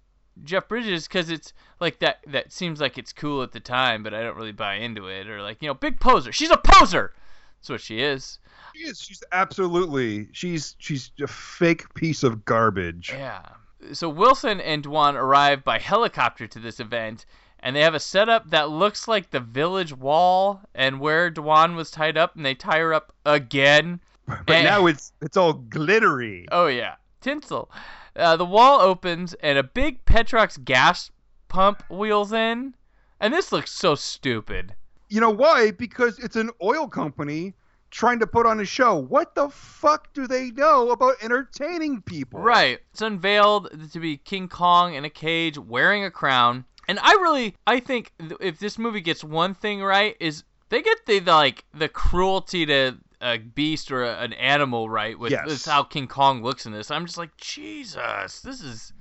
Jeff Bridges, because it's like that. That seems like it's cool at the time, but I don't really buy into it. Or like you know, big poser. She's a poser. That's what she is. She is. She's absolutely. She's she's a fake piece of garbage. Yeah. So Wilson and Dwan arrive by helicopter to this event, and they have a setup that looks like the village wall and where Dwan was tied up, and they tie her up again. But Eh. now it's it's all glittery. Oh yeah, tinsel. Uh, the wall opens and a big Petrox gas pump wheels in, and this looks so stupid. You know why? Because it's an oil company trying to put on a show. What the fuck do they know about entertaining people? Right. It's unveiled to be King Kong in a cage wearing a crown. And I really I think if this movie gets one thing right is they get the, the like the cruelty to a beast or a, an animal right with Yes. this how King Kong looks in this. I'm just like Jesus, this is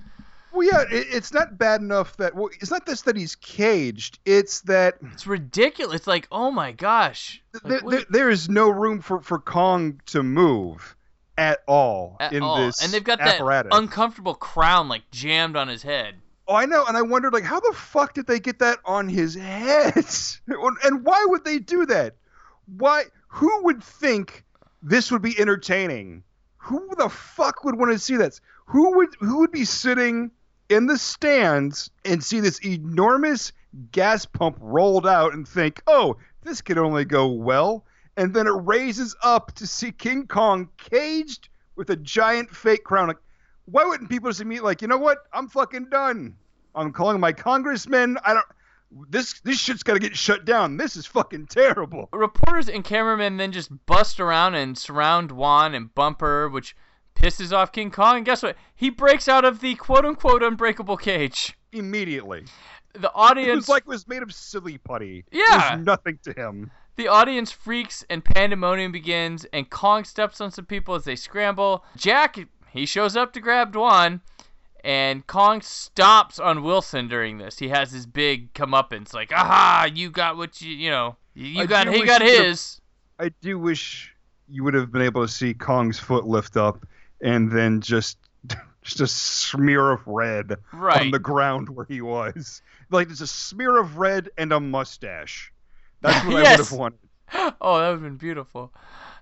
Well, yeah, it, it's not bad enough that. Well, it's not this that he's caged. It's that it's ridiculous. It's like oh my gosh. Like, there, there, there is no room for, for Kong to move at all at in all. this and they've got apparatus. that uncomfortable crown like jammed on his head. Oh, I know, and I wondered like how the fuck did they get that on his head? and why would they do that? Why? Who would think this would be entertaining? Who the fuck would want to see this? Who would who would be sitting in the stands and see this enormous gas pump rolled out and think, "Oh, this could only go well." and then it raises up to see King Kong caged with a giant fake crown. Like, why wouldn't people just be like, you know what? I'm fucking done. I'm calling my congressman. I don't. This this shit's got to get shut down. This is fucking terrible. Reporters and cameramen then just bust around and surround Dwan and Bumper, which pisses off King Kong. And guess what? He breaks out of the quote unquote unbreakable cage. Immediately, The it audience was like it was made of silly putty. Yeah. There's nothing to him. The audience freaks and pandemonium begins, and Kong steps on some people as they scramble. Jack, he shows up to grab Dwan, and Kong stops on Wilson during this. He has his big comeuppance, like, aha, you got what you, you know, you I got, he got his. I do wish you would have been able to see Kong's foot lift up and then just just a smear of red on the ground where he was. Like there's a smear of red and a mustache. That's what I would have wanted. oh, that would have been beautiful.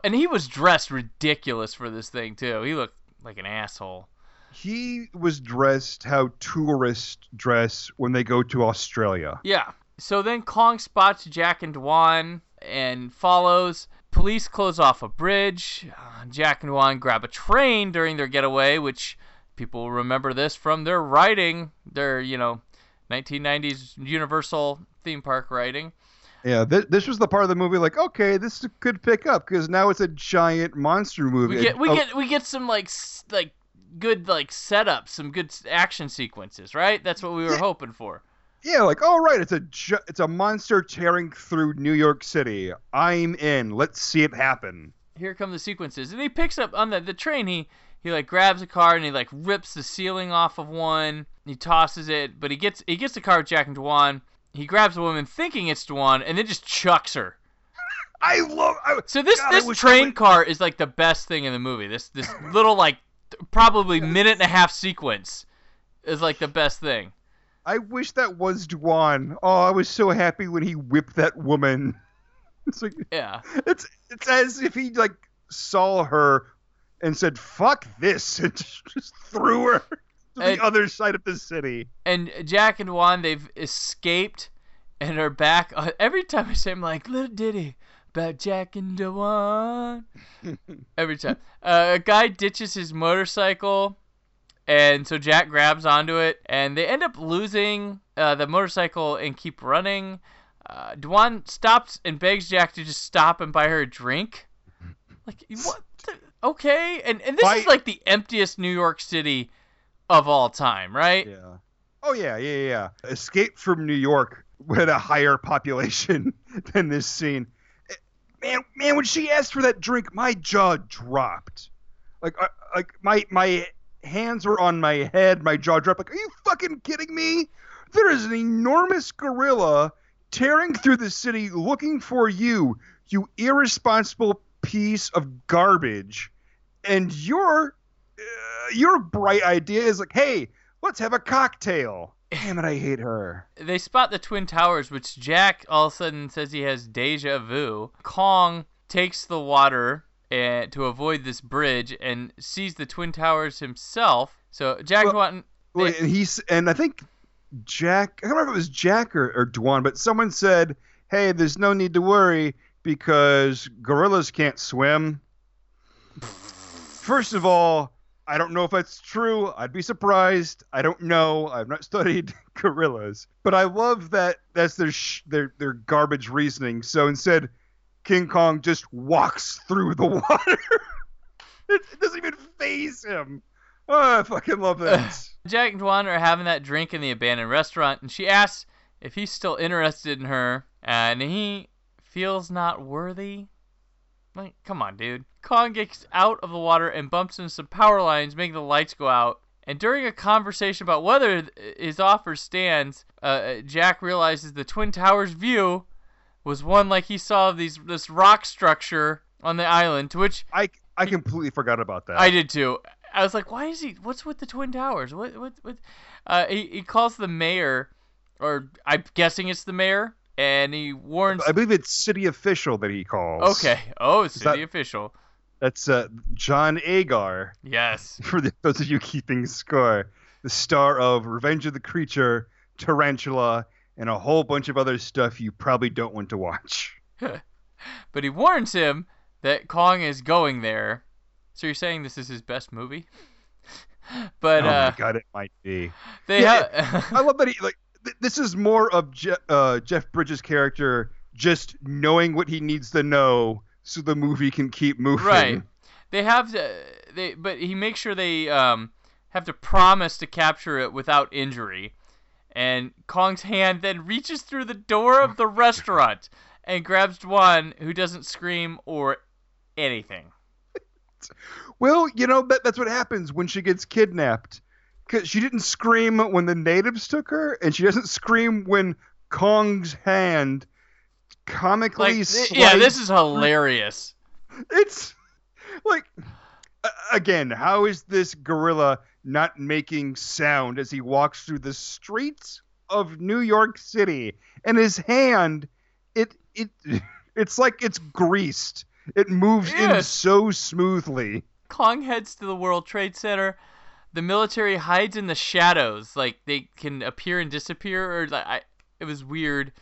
And he was dressed ridiculous for this thing, too. He looked like an asshole. He was dressed how tourists dress when they go to Australia. Yeah. So then Kong spots Jack and Dwan and follows. Police close off a bridge. Uh, Jack and Dwan grab a train during their getaway, which people remember this from their writing, their, you know, 1990s Universal theme park writing. Yeah, th- this was the part of the movie like, okay, this could pick up because now it's a giant monster movie. We get we Oh, get we get some like like good like setup, some good action sequences, right? That's what we were Yeah. hoping for. Yeah, like, all right, it's a ju- it's a monster tearing through New York City. I'm in. Let's see it happen. here come the sequences. And he picks up on the, the train, he he like grabs a car and he like rips the ceiling off of one. He tosses it, but he gets he gets the car with Jack and Dwan. He grabs a woman thinking it's Dwan and then just chucks her. I love. I, So this God, this train car is like the best thing in the movie. This this little like probably minute and a half sequence is like the best thing. I wish that was Dwan. Oh, I was so happy when he whipped that woman. It's like Yeah. it's it's as if he like saw her and said "fuck this" and just, just threw her to And- the other side of the city. and Jack and Dwan they've escaped and are back. Uh, every time I say, I'm like little ditty about Jack and Dwan. every time uh, a guy ditches his motorcycle, and so Jack grabs onto it, and they end up losing uh, the motorcycle and keep running. Uh, Dwan stops and begs Jack to just stop and buy her a drink. Like what? the- okay, and and this is like the emptiest New York City of all time, right? Yeah. Oh yeah, yeah, yeah. Escape from New York with a higher population than this scene. Man, man, when she asked for that drink, my jaw dropped. Like, uh, like my my hands were on my head, my jaw dropped. Like, are you fucking kidding me? There is an enormous gorilla tearing through the city looking for you, you irresponsible piece of garbage, and your uh, your bright idea is like, hey, let's have a cocktail. Damn it, I hate her. they spot the twin towers, which Jack all of a sudden says he has deja vu. Kong takes the water and to avoid this bridge and sees the twin towers himself. So Jack Well- Dwan, Well, and he's and I think Jack. I don't remember if it was Jack or, or Dwan, but someone said, "Hey, there's no need to worry because gorillas can't swim." First of all, I don't know if that's true. I'd be surprised. I don't know. I've not studied gorillas, but I love that that's their sh- their their garbage reasoning. So instead, King Kong just walks through the water. it, it doesn't even phase him. Oh, I fucking love that. Jack and Dwan are having that drink in the abandoned restaurant, and she asks if he's still interested in her, and he feels not worthy. Like, come on, dude. Kong gets out of the water and bumps into some power lines, making the lights go out. And during a conversation about whether his offer stands, uh, Jack realizes the Twin Towers view was one like he saw these this rock structure on the island, to which I I completely forgot about that. I did too. I was like, why is he? What's with the twin towers? What? What? What? Uh, he he calls the mayor, or I'm guessing it's the mayor, and he warns. I believe it's city official that he calls. Okay. Oh, city that- official. That's uh, John Agar, Yes. for the, those of you keeping score, the star of Revenge of the Creature, Tarantula, and a whole bunch of other stuff you probably don't want to watch. but he warns him that Kong is going there. So you're saying this is his best movie? but oh uh, my god, it might be. they Yeah. I love that he like. Th- this is more of Je- uh, Jeff Bridges' character just knowing what he needs to know so the movie can keep moving. Right. They have to. They but he makes sure they um have to promise to capture it without injury, and Kong's hand then reaches through the door of the restaurant and grabs Dwan, who doesn't scream or anything. Well, you know that that's what happens when she gets kidnapped. Cause she didn't scream when the natives took her, and she doesn't scream when Kong's hand comically Like, th- yeah, this is hilarious. It's like again, how is this gorilla not making sound as he walks through the streets of New York City? And his hand, it it it's like it's greased. It moves in so smoothly. Kong heads to the World Trade Center. The military hides in the shadows, like they can appear and disappear, or like I, it was weird.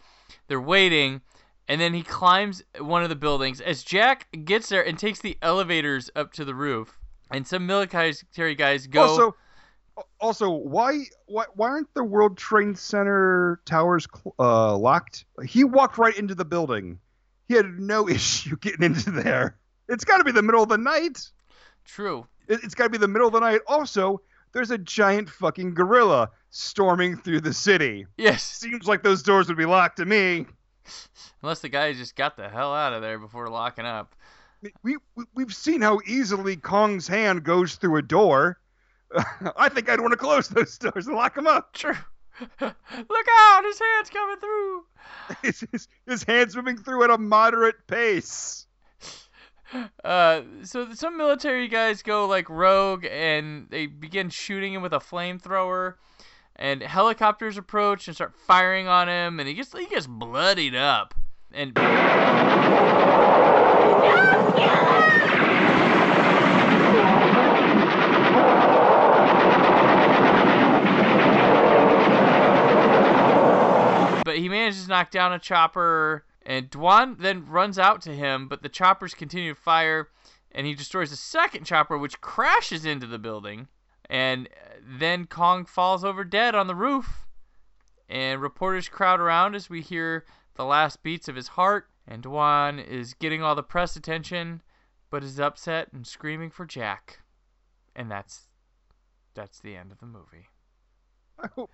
They're waiting, and then he climbs one of the buildings. As Jack gets there and takes the elevators up to the roof, and some military guys go. Also, also, why why why aren't the World Trade Center towers uh, locked? He walked right into the building. He had no issue getting into there. It's got to be the middle of the night. True. It- It's got to be the middle of the night. Also, there's a giant fucking gorilla storming through the city. Yes. Seems like those doors would be locked to me. Unless the guy just got the hell out of there before locking up. We, we we've seen how easily Kong's hand goes through a door. I think I'd want to close those doors and lock them up. True. Look out! His hand's coming through. His, his, his hands moving through at a moderate pace. Uh, so some military guys go like rogue and they begin shooting him with a flamethrower, and helicopters approach and start firing on him, and he gets he gets bloodied up, and but he manages to knock down a chopper, and Dwan then runs out to him, but the choppers continue to fire, and he destroys a second chopper, which crashes into the building, and uh, then Kong falls over dead on the roof, and reporters crowd around as we hear the last beats of his heart, and Dwan is getting all the press attention, but is upset and screaming for Jack, and that's that's the end of the movie. I hope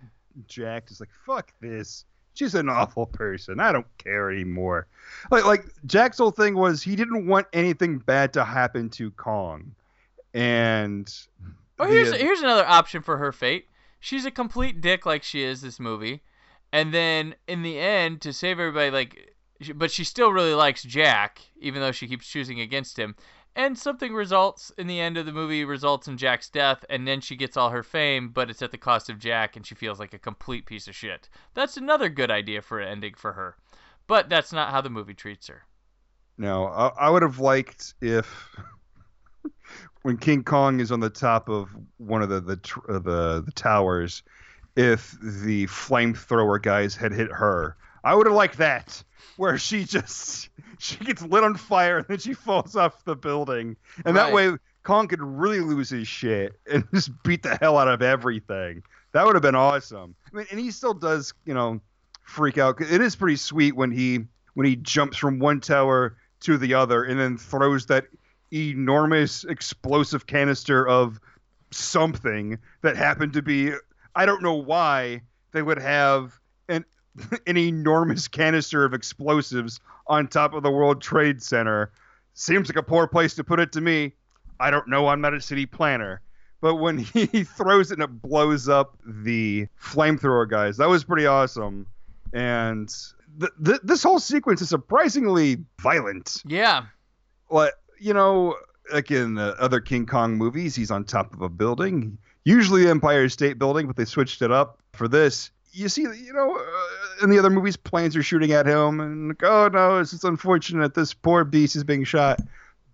Jack is like, fuck this. She's an awful person. I don't care anymore. Like, like Jack's whole thing was he didn't want anything bad to happen to Kong, and Well, the- here's uh, here's another option for her fate. She's a complete dick like she is this movie, and then in the end, to save everybody, like, but she still really likes Jack, even though she keeps choosing against him. And something results in the end of the movie results in Jack's death, and then she gets all her fame, but it's at the cost of Jack, and she feels like a complete piece of shit. That's another good idea for an ending for her, but that's not how the movie treats her. No, I, I would have liked if when King Kong is on the top of one of the the tr- uh, the, the towers, if the flamethrower guys had hit her. I would have liked that, where she just she gets lit on fire and then she falls off the building, and that way Kong could really lose his shit and just beat the hell out of everything. That would have been awesome. I mean, and he still does, you know, freak out. It is pretty sweet when he when he jumps from one tower to the other and then throws that enormous explosive canister of something that happened to be I don't know why they would have an enormous canister of explosives on top of the World Trade Center. Seems like a poor place to put it to me. I don't know. I'm not a city planner. But when he throws it and it blows up the flamethrower guys, that was pretty awesome. And th- th- this whole sequence is surprisingly violent. Yeah, Like, you know, like in the other King Kong movies, he's on top of a building, usually the Empire State Building, but they switched it up for this. You see, you know, uh, in the other movies, planes are shooting at him, and like, oh no, it's just unfortunate this poor beast is being shot.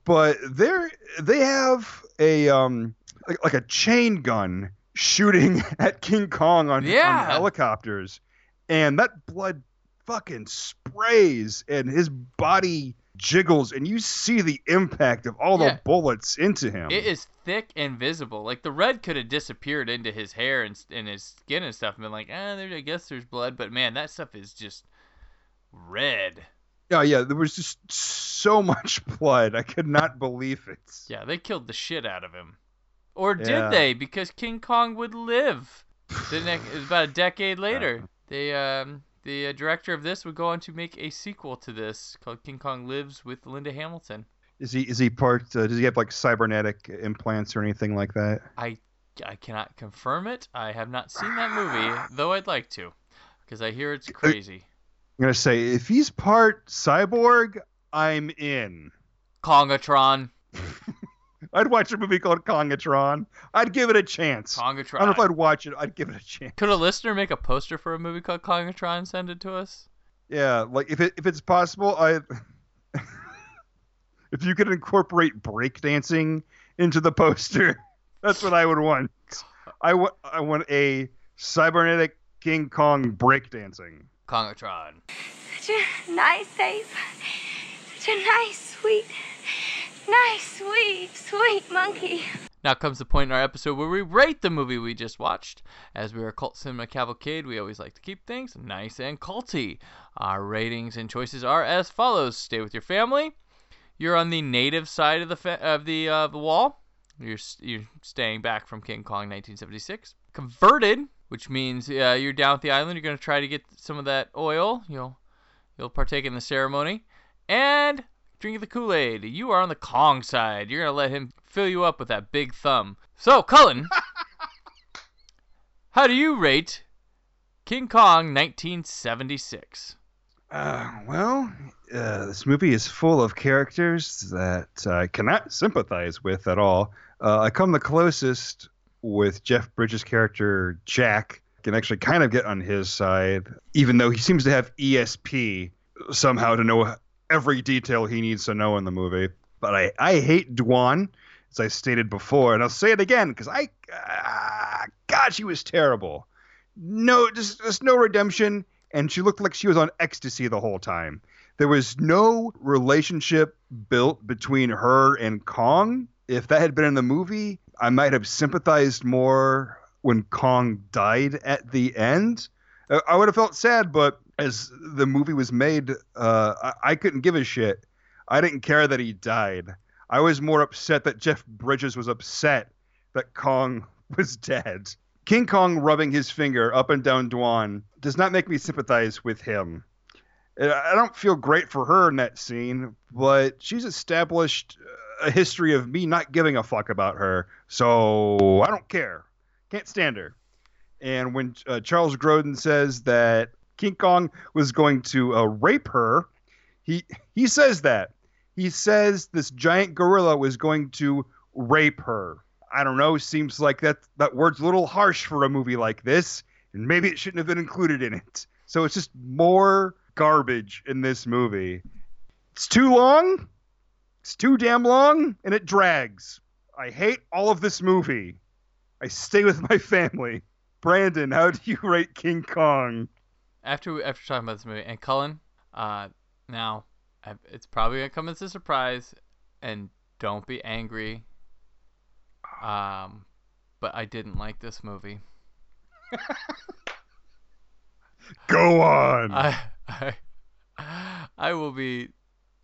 But they're they have a um like, like a chain gun shooting at King Kong on, on helicopters, and that blood fucking sprays, and his body jiggles, and you see the impact of all Yeah. the bullets into him. It is thick and visible. Like the red could have disappeared into his hair and, and his skin and stuff, and been like, ah, there, I guess there's blood. But man, that stuff is just red. Yeah, yeah. There was just so much blood. I could not believe it. Yeah, they killed the shit out of him. Or did Yeah. they? Because King Kong would live. The next, it was about a decade later. They, um, the uh, director of this would go on to make a sequel to this called King Kong Lives with Linda Hamilton. Is he is he part? Uh, does he have like cybernetic implants or anything like that? I, I cannot confirm it. I have not seen that movie, though I'd like to, because I hear it's crazy. I'm gonna say if he's part cyborg, I'm in. Kongatron. I'd watch a movie called Kongatron. I'd give it a chance. Kongatron. I don't know if I'd watch it. I'd give it a chance. Could a listener make a poster for a movie called Kongatron and send it to us? Yeah, like if it if it's possible, I if you could incorporate breakdancing into the poster, that's what I would want. I want I want a cybernetic King Kong breakdancing. Kongatron. Such a nice ape. Such a nice, sweet, nice, sweet, sweet monkey. Now comes the point in our episode where we rate the movie we just watched. As we are cult cinema cavalcade, we always like to keep things nice and culty. Our ratings and choices are as follows: Stay with your family. You're on the native side of the fa- of the uh, the wall. You're you're staying back from King Kong 1976. Converted, which means uh, you're down at the island. You're gonna try to get some of that oil. You'll you'll partake in the ceremony. And drinking the Kool-Aid. You are on the Kong side. You're gonna let him fill you up with that big thumb. So, Cullen, how do you rate King Kong 1976? Uh, well, uh, this movie is full of characters that I cannot sympathize with at all. Uh, I come the closest with Jeff Bridges' character Jack. Can actually kind of get on his side, even though he seems to have ESP somehow to know every detail he needs to know in the movie. But I, I hate Dwan, as I stated before, and I'll say it again because I, uh, God, she was terrible. No, just, just no redemption and she looked like she was on ecstasy the whole time. There was no relationship built between her and Kong. If that had been in the movie, I might have sympathized more when Kong died at the end. I would have felt sad, but as the movie was made, uh, I-, I couldn't give a shit. I didn't care that he died. I was more upset that Jeff Bridges was upset that Kong was dead. King Kong rubbing his finger up and down Dwan does not make me sympathize with him. I don't feel great for her in that scene, but she's established a history of me not giving a fuck about her, so I don't care. Can't stand her. And when uh, Charles Grodin says that King Kong was going to uh, rape her, he he says that. He says this giant gorilla was going to rape her. I don't know. Seems like that that word's a little harsh for a movie like this, and maybe it shouldn't have been included in it. So it's just more garbage in this movie. It's too long. It's too damn long, and it drags. I hate all of this movie. I stay with my family. Brandon, how do you rate King Kong? After after talking about this movie, and Cullen, uh, now it's probably gonna come as a surprise, and don't be angry. Um, but I didn't like this movie. Go on. I, I, I will be,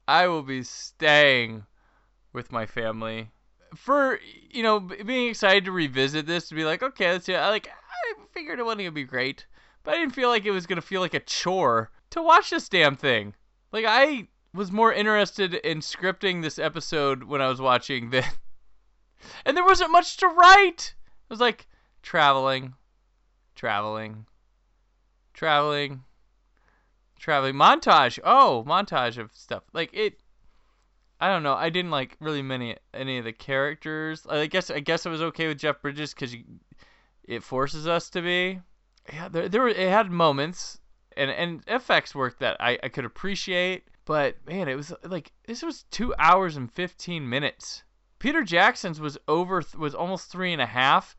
I will be staying with my family for you know being excited to revisit this to be like okay let's see I like I figured it wasn't gonna be great but I didn't feel like it was gonna feel like a chore to watch this damn thing. Like I was more interested in scripting this episode when I was watching than and there wasn't much to write! It was like traveling traveling traveling traveling. Montage! Oh montage of stuff. Like it i don't know. I didn't like really many any of the characters. I guess i guess i was okay with jeff bridges because it forces us to be yeah there, there were it had moments and and effects work that I, I could appreciate but man it was like this was two hours and 15 minutes peter jackson's was over was almost three and a half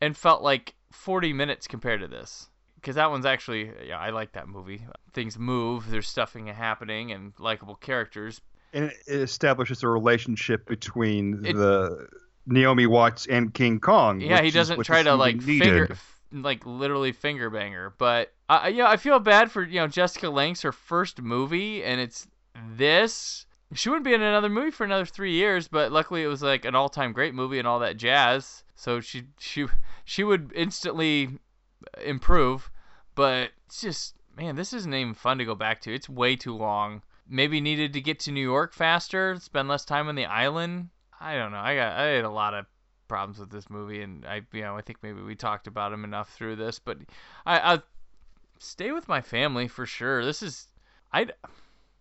and felt like 40 minutes compared to this because that one's actually yeah I like that movie. Things move, there's stuffing happening, and likable characters. And it establishes a relationship between It- the Naomi Watts and King Kong. Yeah, he doesn't try to like needed. finger, f- like literally finger banger. But uh, you know, I feel bad for you know Jessica Lange's her first movie, and it's this. She wouldn't be in another movie for another three years, but luckily it was like an all-time great movie and all that jazz. So she she she would instantly improve. But it's just man, this isn't even fun to go back to. It's way too long. Maybe needed to get to New York faster, spend less time on the island. I don't know. I got I had a lot of problems with this movie, and I you know I think maybe we talked about them enough through this, but I I stay with my family for sure. This is I.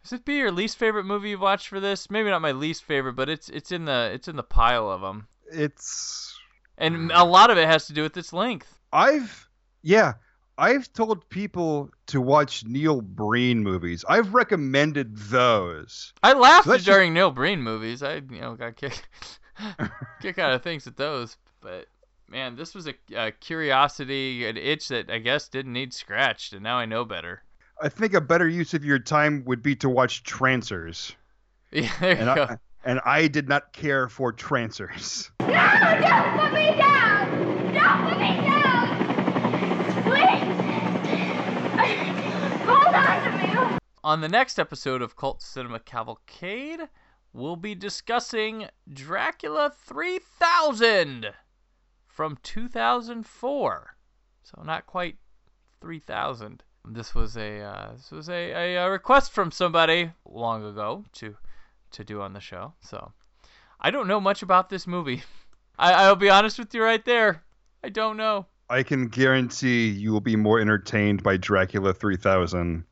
Does it be your least favorite movie you've watched for this? Maybe not my least favorite, but it's it's in the it's in the pile of them, It's and a lot of it has to do with its length. I've yeah, I've told people to watch Neil Breen movies. I've recommended those. I laughed So that's just- during Neil Breen movies. I you know got kick kick out of things at those, but man, this was a, a curiosity, an itch that I guess didn't need scratched, and now I know better. I think a better use of your time would be to watch Trancers. Yeah, there you And go. I, and I did not care for Trancers. No, don't put me down! Don't put me down! Please! Hold on to me! On the next episode of Cult Cinema Cavalcade, we'll be discussing Dracula 3000 from 2004. So not quite 3000. This was a uh, this was a, a, request from somebody long ago to to do on the show. So I don't know much about this movie. I, I'll be honest with you right there. I don't know. I can guarantee you will be more entertained by Dracula 3000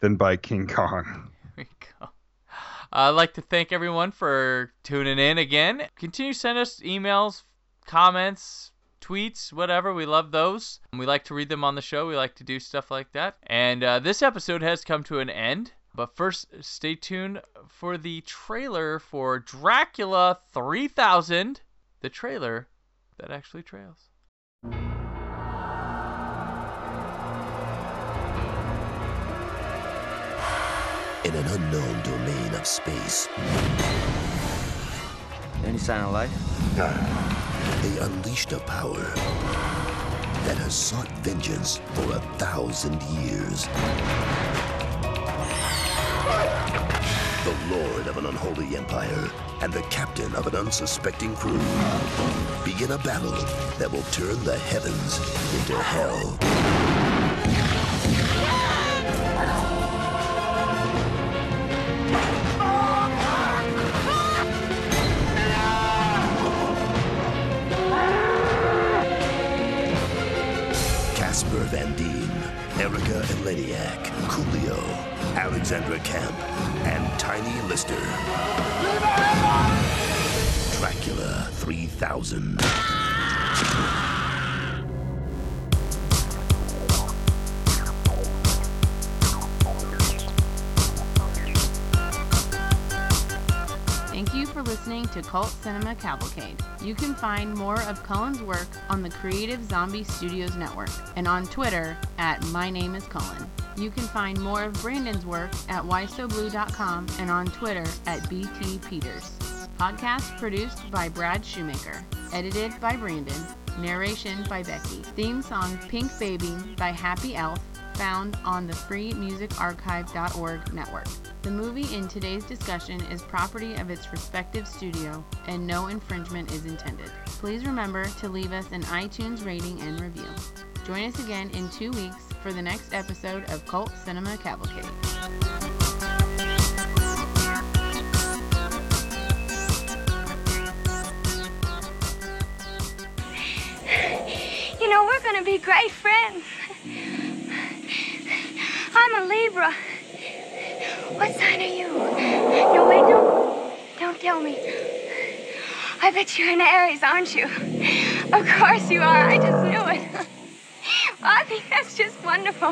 than by King Kong. There we go. I'd like to thank everyone for tuning in again. Continue to send us emails, comments, tweets, whatever. We love those. We like to read them on the show. We like to do stuff like that. And uh, this episode has come to an end. But first, stay tuned for the trailer for Dracula 3000, the trailer that actually trails. In an unknown domain of space. Any sign of life? No. They unleashed a power that has sought vengeance for a thousand years. The lord of an unholy empire and the captain of an unsuspecting crew begin a battle that will turn the heavens into hell. Erika Eleniak, Coolio, Alexandra Kamp, and Tiny Lister. Dracula 3000. To Cult Cinema Cavalcade. You can find more of Cullen's work on the Creative Zombie Studios Network and on Twitter at My Name is Cullen. You can find more of Brandon's work at whysoblue.com and on Twitter at BT Peters. Podcast produced by Brad Shoemaker. Edited by Brandon. Narration by Becky. Theme song Pink Baby by Happy Elf found on the freemusicarchive.org network. The movie in today's discussion is property of its respective studio and no infringement is intended. Please remember to leave us an iTunes rating and review. Join us again in two weeks for the next episode of Cult Cinema Cavalcade. You know, we're gonna be great friends. I'm a Libra. What sign are you? No, wait, don't. Don't tell me. I bet you're an Aries, aren't you? Of course you are. I just knew it. I think that's just wonderful.